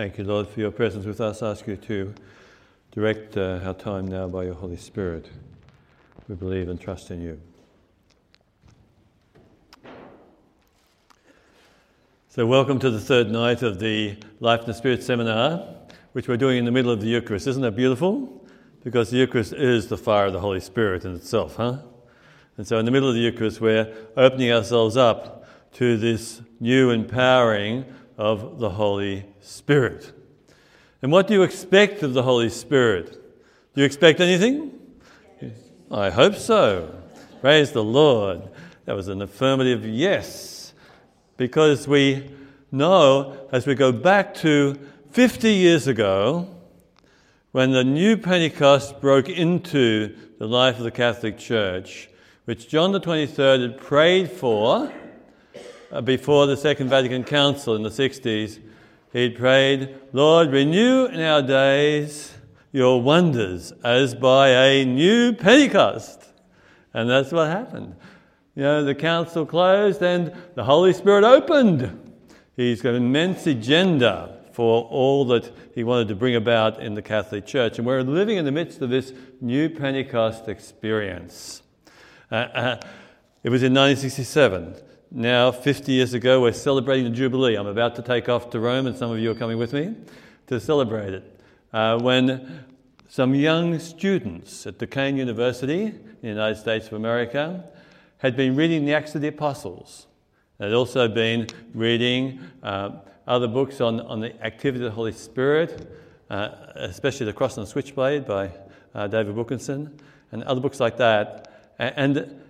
Thank you, Lord, for your presence with us. I ask you to direct uh, our time now by your Holy Spirit. We believe and trust in you. So, welcome to the third night of the Life and the Spirit seminar, which we're doing in the middle of the Eucharist. Isn't that beautiful? Because the Eucharist is the fire of the Holy Spirit in itself, huh? And so, in the middle of the Eucharist, we're opening ourselves up to this new empowering of the Holy Spirit. And what do you expect of the Holy Spirit? Do you expect anything? I hope so. Praise the Lord. That was an affirmative yes. Because we know as we go back to 50 years ago, when the new Pentecost broke into the life of the Catholic Church, which John the 23rd had prayed for before the Second Vatican Council in the 60s, he'd prayed, Lord, renew in our days your wonders as by a new Pentecost. And that's what happened. You know, the council closed and the Holy Spirit opened. He's got an immense agenda for all that he wanted to bring about in the Catholic Church. And we're living in the midst of this new Pentecost experience. Uh, uh, it was in 1967 now 50 years ago, we're celebrating the Jubilee. I'm about to take off to Rome, and some of you are coming with me to celebrate it. Uh, when some young students at Duquesne University in the United States of America had been reading the Acts of the Apostles. They'd also been reading uh, other books on, on the activity of the Holy Spirit, uh, especially The Cross and the Switchblade by uh, David Wilkerson, and other books like that. And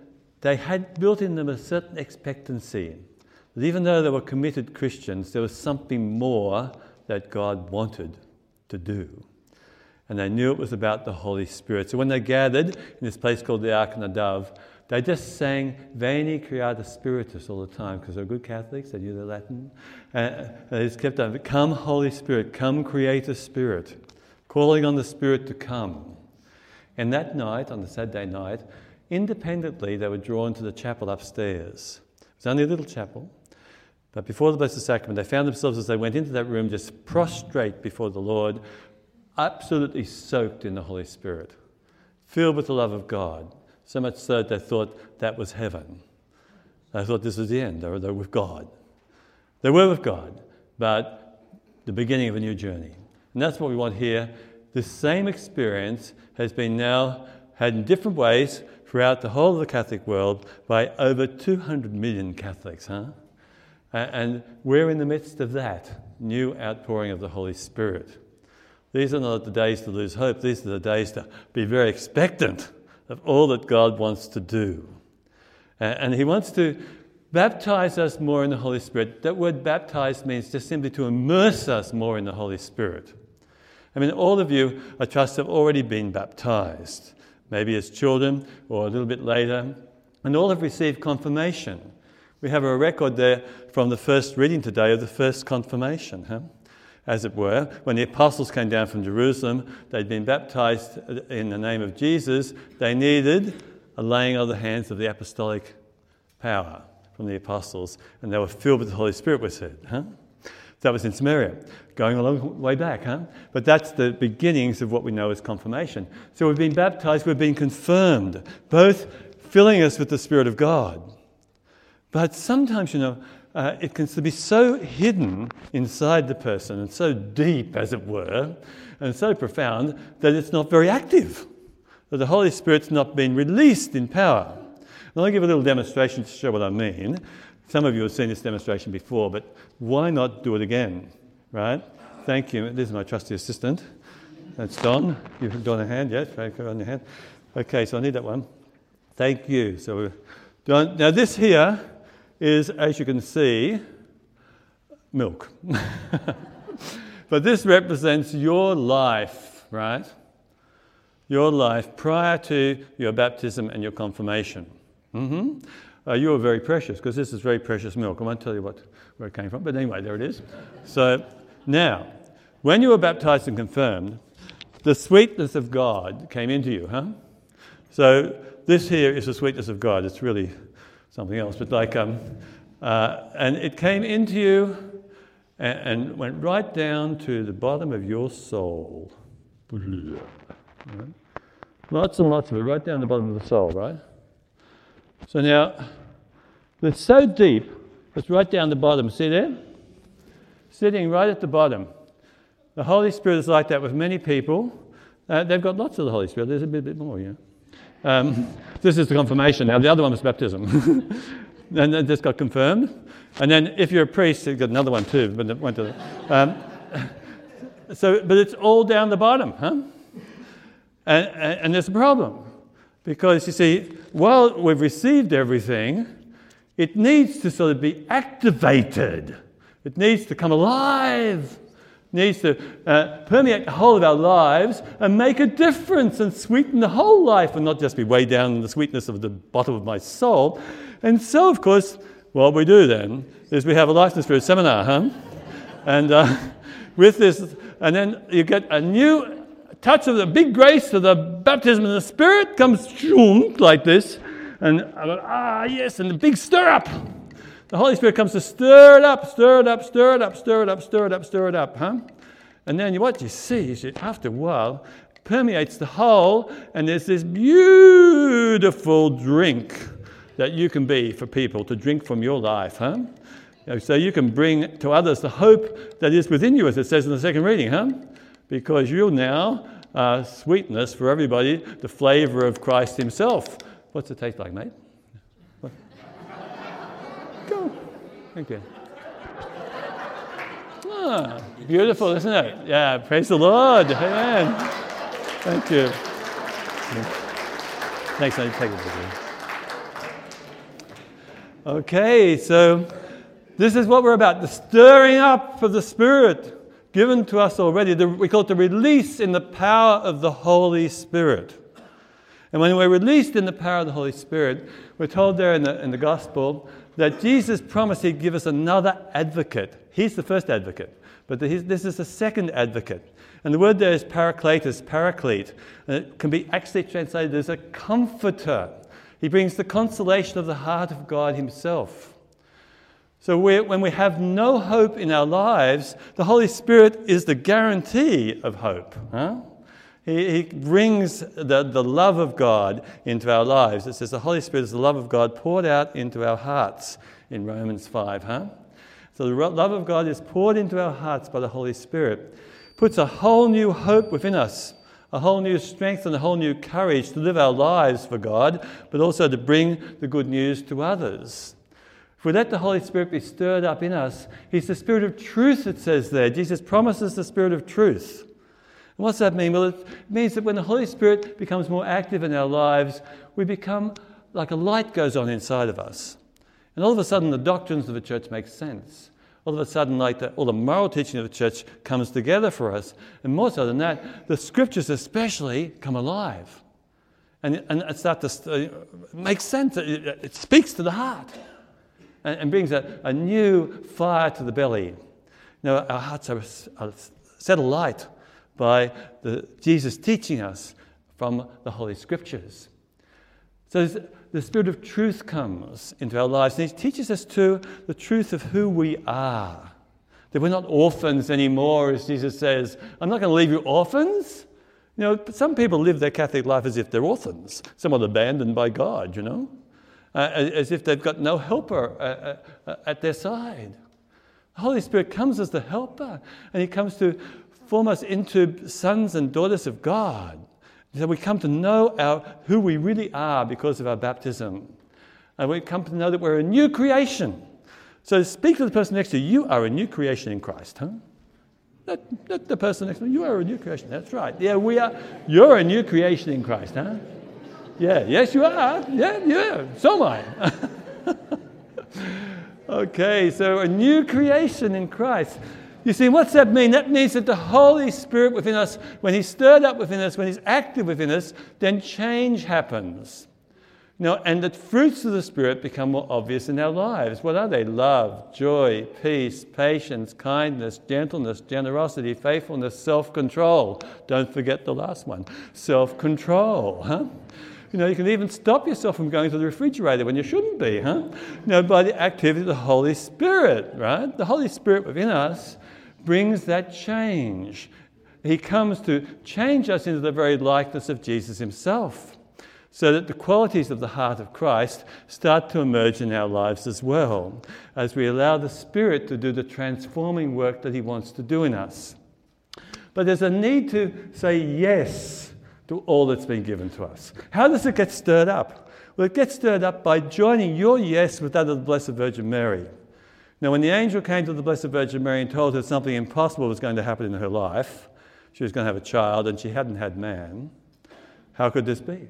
they had built in them a certain expectancy that even though they were committed Christians, there was something more that God wanted to do. And they knew it was about the Holy Spirit. So when they gathered in this place called the Ark and the Dove, they just sang Veni Creator Spiritus all the time because they're good Catholics, they knew the Latin. And they just kept on, Come, Holy Spirit, come, Creator Spirit, calling on the Spirit to come. And that night, on the Saturday night, independently, they were drawn to the chapel upstairs. It was only a little chapel, but before the Blessed Sacrament, they found themselves as they went into that room just prostrate before the Lord, absolutely soaked in the Holy Spirit, filled with the love of God, so much so that they thought that was heaven. They thought this was the end, they were, they were with God. They were with God, but the beginning of a new journey. And that's what we want here. The same experience has been now had in different ways throughout the whole of the Catholic world by over 200 million Catholics, huh? And we're in the midst of that new outpouring of the Holy Spirit. These are not the days to lose hope, these are the days to be very expectant of all that God wants to do. And He wants to baptize us more in the Holy Spirit. That word baptize means just simply to immerse us more in the Holy Spirit. I mean, all of you, I trust, have already been baptized maybe as children or a little bit later, and all have received confirmation. We have a record there from the first reading today of the first confirmation, huh? as it were. When the apostles came down from Jerusalem, they'd been baptized in the name of Jesus. They needed a laying of the hands of the apostolic power from the apostles, and they were filled with the Holy Spirit, was said. Huh? That was in Samaria, going a long way back, huh? But that's the beginnings of what we know as confirmation. So we've been baptized, we've been confirmed, both filling us with the Spirit of God. But sometimes, you know, uh, it can be so hidden inside the person and so deep, as it were, and so profound that it's not very active, that the Holy Spirit's not been released in power. And I'll give a little demonstration to show what I mean. Some of you have seen this demonstration before, but why not do it again, right? Thank you. This is my trusty assistant. That's Don. You've done a hand, yes? Right, on your hand. Okay, so I need that one. Thank you. So, Don, now this here is, as you can see, milk. but this represents your life, right? Your life prior to your baptism and your confirmation. Mm-hmm uh, you are very precious because this is very precious milk. I won't tell you what, where it came from, but anyway, there it is. So now, when you were baptized and confirmed, the sweetness of God came into you, huh? So this here is the sweetness of God. It's really something else, but like, um, uh, and it came into you, and, and went right down to the bottom of your soul. Right? Lots and lots of it, right down the bottom of the soul, right? So now, it's so deep, it's right down the bottom. See there? Sitting right at the bottom. The Holy Spirit is like that with many people. Uh, they've got lots of the Holy Spirit. There's a bit, bit more, yeah. Um, this is the confirmation. Now, the other one was baptism. and then this got confirmed. And then if you're a priest, you've got another one too, but went to the, um, so, but it's all down the bottom, huh? And, and, and there's a problem. Because you see, while we've received everything, it needs to sort of be activated. It needs to come alive It needs to uh, permeate the whole of our lives and make a difference and sweeten the whole life and not just be way down in the sweetness of the bottom of my soul. And so, of course, what we do then is we have a Life the Spirit seminar, huh? And uh, with this, and then you get a new touch of the big grace of the baptism of the Spirit comes like this. And I go, ah, yes, and the big stir up. The Holy Spirit comes to stir it up, stir it up, stir it up, stir it up, stir it up, stir it up, huh? And then what you see is that after a while, permeates the whole, and there's this beautiful drink that you can be for people to drink from your life, huh? So you can bring to others the hope that is within you, as it says in the second reading, huh? Because you're now uh, sweetness for everybody, the flavor of Christ Himself. What's it taste like, mate? Go. Thank you. Ah, beautiful, isn't it? Yeah, praise the Lord. Amen. Thank you. Thanks, I take it Okay, so this is what we're about the stirring up of the Spirit given to us already. The, we call it the release in the power of the Holy Spirit. And when we're released in the power of the Holy Spirit, we're told there in the, in the Gospel that Jesus promised he'd give us another advocate. He's the first advocate, but this is the second advocate. And the word there is parakletos, paraclete. And it can be actually translated as a comforter. He brings the consolation of the heart of God Himself. So when we have no hope in our lives, the Holy Spirit is the guarantee of hope. Huh? He, he brings the, the love of God into our lives. It says the Holy Spirit is the love of God poured out into our hearts in Romans 5, huh? So the love of God is poured into our hearts by the Holy Spirit, puts a whole new hope within us, a whole new strength and a whole new courage to live our lives for God, but also to bring the good news to others. We let the Holy Spirit be stirred up in us, He's the Spirit of truth, it says there. Jesus promises the Spirit of truth. What's that mean? Well, it means that when the Holy Spirit becomes more active in our lives, we become like a light goes on inside of us. And all of a sudden, the doctrines of the church make sense. All of a sudden, like the, all the moral teaching of the church comes together for us. And more so than that, the scriptures especially come alive. And, and start to uh, make sense. It, it, speaks to the heart and, and brings a, a, new fire to the belly. You know, our hearts are, are set alight by the, Jesus teaching us from the Holy Scriptures. So the Spirit of truth comes into our lives and He teaches us too the truth of who we are. That we're not orphans anymore, as Jesus says. I'm not going to leave you orphans. You know, some people live their Catholic life as if they're orphans, somewhat abandoned by God, you know, uh, as if they've got no helper uh, uh, at their side. The Holy Spirit comes as the helper, and He comes to form us into sons and daughters of God. So we come to know our, who we really are because of our baptism. And we come to know that we're a new creation. So speak to the person next to you. You are a new creation in Christ, huh? Not, not the person next to you. You are a new creation. That's right. Yeah, we are. You're a new creation in Christ, huh? Yeah, yes, you are. Yeah, yeah. So am I. okay, so a new creation in Christ. You see, what's that mean? That means that the Holy Spirit within us, when He's stirred up within us, when He's active within us, then change happens. You know, and the fruits of the Spirit become more obvious in our lives. What are they? Love, joy, peace, patience, kindness, gentleness, generosity, faithfulness, self control. Don't forget the last one self control. Huh? You know, you can even stop yourself from going to the refrigerator when you shouldn't be, huh? You know, by the activity of the Holy Spirit, right? The Holy Spirit within us brings that change. He comes to change us into the very likeness of Jesus himself so that the qualities of the heart of Christ start to emerge in our lives as well, as we allow the Spirit to do the transforming work that He wants to do in us. But there's a need to say yes to all that's been given to us. How does it get stirred up? Well, it gets stirred up by joining your yes with that of the Blessed Virgin Mary. Now, when the angel came to the Blessed Virgin Mary and told her something impossible was going to happen in her life, she was going to have a child and she hadn't had man, how could this be?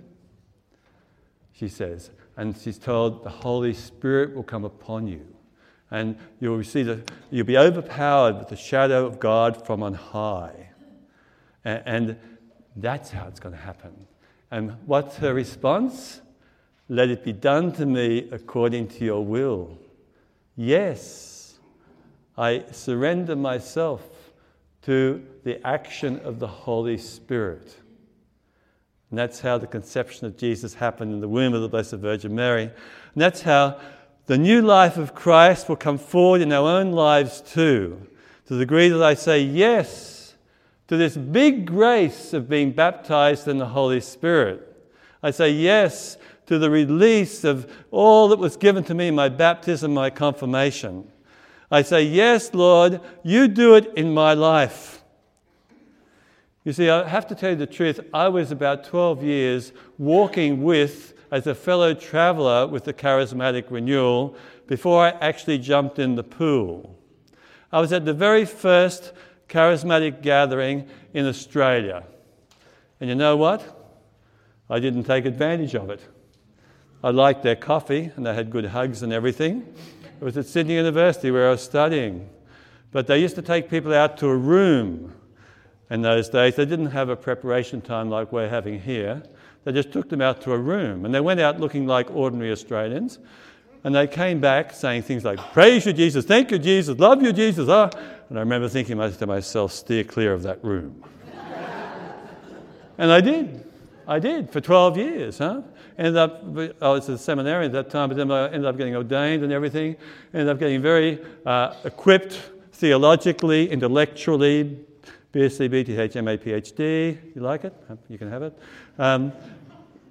she says. And she's told the Holy Spirit will come upon you. And you'll receive the, you'll be overpowered with the shadow of God from on high. And, and that's how it's going to happen. And what's her response? Let it be done to me according to your will. Yes, I surrender myself to the action of the Holy Spirit. And that's how the conception of Jesus happened in the womb of the Blessed Virgin Mary. And that's how the new life of Christ will come forward in our own lives too, to the degree that I say yes to this big grace of being baptized in the Holy Spirit. I say yes to the release of all that was given to me my baptism, my confirmation. I say, Yes, Lord, you do it in my life. You see, I have to tell you the truth. I was about 12 years walking with, as a fellow traveler with the charismatic renewal before I actually jumped in the pool. I was at the very first charismatic gathering in Australia. And you know what? I didn't take advantage of it. I liked their coffee and they had good hugs and everything. It was at Sydney University where I was studying. But they used to take people out to a room in those days. They didn't have a preparation time like we're having here. They just took them out to a room and they went out looking like ordinary Australians. And they came back saying things like, Praise you, Jesus, thank you, Jesus, love you, Jesus. Ah. And I remember thinking to myself, Steer clear of that room. and I did. I did for 12 years. Huh? Ended up, I was a seminarian at that time, but then I ended up getting ordained and everything. Ended up getting very uh, equipped theologically, intellectually, BSc, BTH, MA, PhD. You like it? You can have it. Um,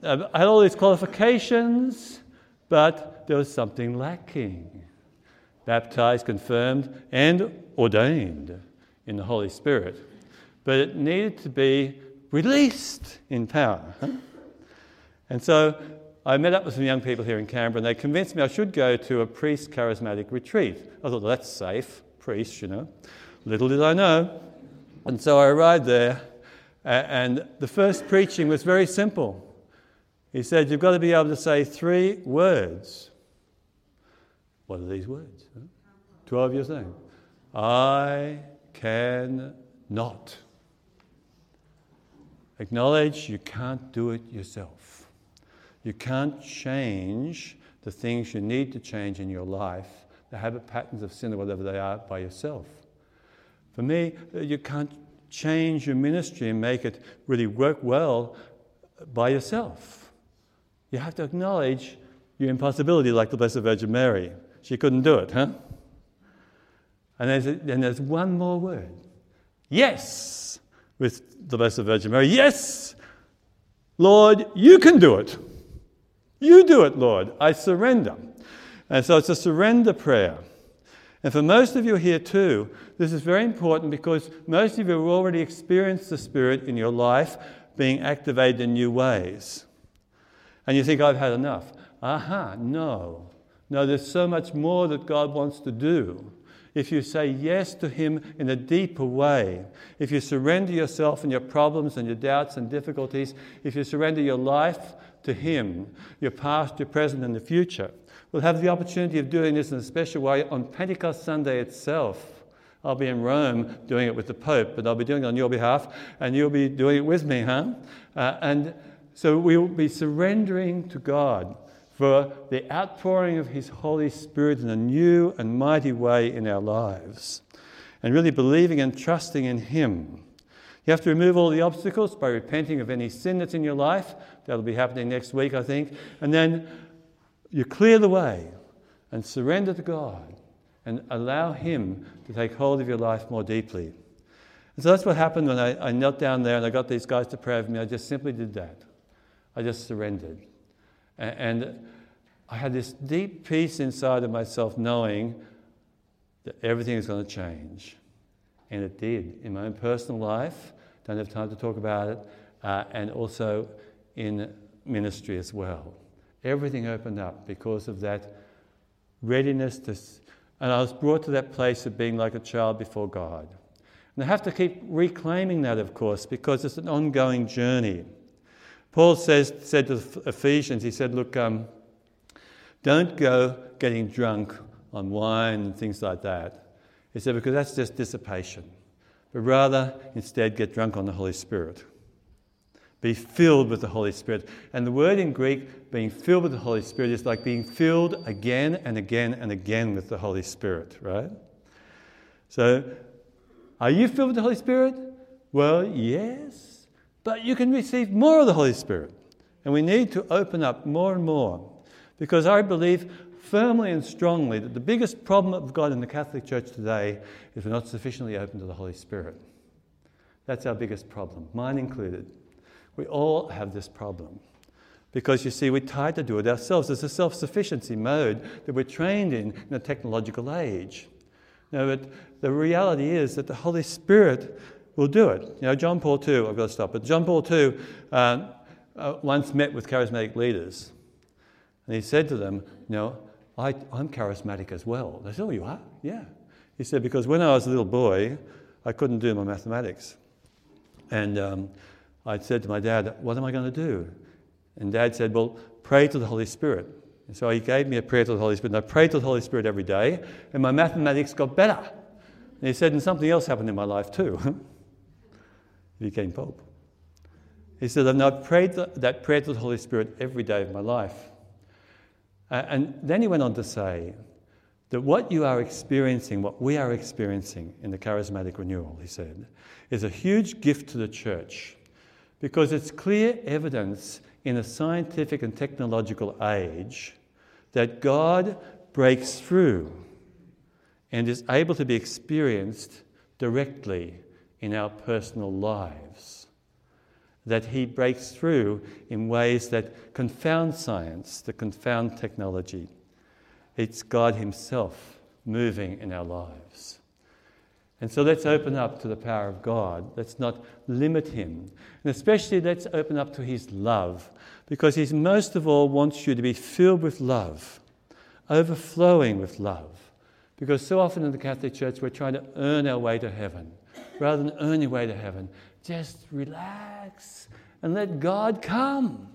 I had all these qualifications, but there was something lacking. Baptized, confirmed, and ordained in the Holy Spirit. But it needed to be released in power. And so I met up with some young people here in Canberra, and they convinced me I should go to a priest charismatic retreat. I thought, well, that's safe, priest, you know. Little did I know, and so I arrived there, and the first preaching was very simple. He said, You've got to be able to say three words. What are these words? 12 years old. I can not. Acknowledge you can't do it yourself. You can't change the things you need to change in your life, the habit patterns of sin or whatever they are, by yourself. For me, uh, you can't change your ministry and make it really work well uh, by yourself. You have to acknowledge your impossibility, like the Blessed Virgin Mary. She couldn't do it, huh? And there's, a, and there's one more word yes, with the Blessed Virgin Mary. Yes, Lord, you can do it. You do it, Lord. I surrender. And so it's a surrender prayer. And for most of you here too, this is very important because most of you have already experienced the Spirit in your life being activated in new ways. And you think, I've had enough. Aha, no. No, there's so much more that God wants to do. If you say yes to Him in a deeper way, if you surrender yourself and your problems and your doubts and difficulties, if you surrender your life to Him, your past, your present, and the future, We'll have the opportunity of doing this in a special way on Pentecost Sunday itself. I'll be in Rome doing it with the Pope, but I'll be doing it on your behalf, and you'll be doing it with me, huh? Uh, and so we'll be surrendering to God for the outpouring of His Holy Spirit in a new and mighty way in our lives, and really believing and trusting in Him You have to remove all the obstacles by repenting of any sin that's in your life. That'll be happening next week, I think. And then you clear the way and surrender to God and allow Him to take hold of your life more deeply. And so that's what happened when I, I knelt down there and I got these guys to pray for me. I just simply did that. I just surrendered. And, I had this deep peace inside of myself knowing that everything is going to change. And it did in my own personal life. Don't have time to talk about it. Uh, and also in ministry as well. Everything opened up because of that readiness to. And I was brought to that place of being like a child before God. And I have to keep reclaiming that, of course, because it's an ongoing journey. Paul says, said to Ephesians, he said, Look, um, don't go getting drunk on wine and things like that. He said, because that's just dissipation. But rather, instead, get drunk on the Holy Spirit. Be filled with the Holy Spirit. And the word in Greek, being filled with the Holy Spirit, is like being filled again and again and again with the Holy Spirit, right? So, are you filled with the Holy Spirit? Well, yes. But you can receive more of the Holy Spirit. And we need to open up more and more. Because I believe firmly and strongly that the biggest problem of God in the Catholic Church today is we're not sufficiently open to the Holy Spirit. That's our biggest problem, mine included. We all have this problem. Because you see, we're tied to do it ourselves. There's a self sufficiency mode that we're trained in in a technological age. Now, the reality is that the Holy Spirit will do it. You know, John Paul II, I've got to stop, but John Paul II uh, uh, once met with charismatic leaders. And he said to them, You know, I, am charismatic as well. They said, Oh, you are? Yeah. He said, Because when I was a little boy, I couldn't do my mathematics. And um, I said to my dad, What am I going to do? And dad said, Well, pray to the Holy Spirit. And so he gave me a prayer to the Holy Spirit. And I prayed to the Holy Spirit every day, and my mathematics got better. And he said, And something else happened in my life too. became Pope. He said, I've now prayed that prayer to the Holy Spirit every day of my life. Uh, and then he went on to say that what you are experiencing, what we are experiencing in the charismatic renewal, he said, is a huge gift to the church because it's clear evidence in a scientific and technological age that God breaks through and is able to be experienced directly in our personal lives that he breaks through in ways that confound science, that confound technology. It's God Himself moving in our lives. And so let's open up to the power of God. Let's not limit Him. And especially let's open up to His love, because He most of all wants you to be filled with love, overflowing with love. Because so often in the Catholic Church, we're trying to earn our way to heaven. Rather than earn your way to heaven, just relax and let God come.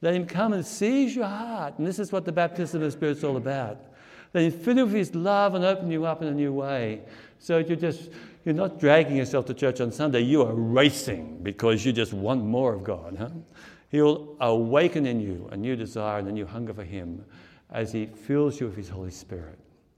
Let Him come and seize your heart. And this is what the baptism of the Spirit is all about. Let Him fill you with His love and open you up in a new way. So you're just, you're not dragging yourself to church on Sunday. You are racing because you just want more of God. Huh? He'll awaken in you a new desire and a new hunger for Him as He fills you with His Holy Spirit.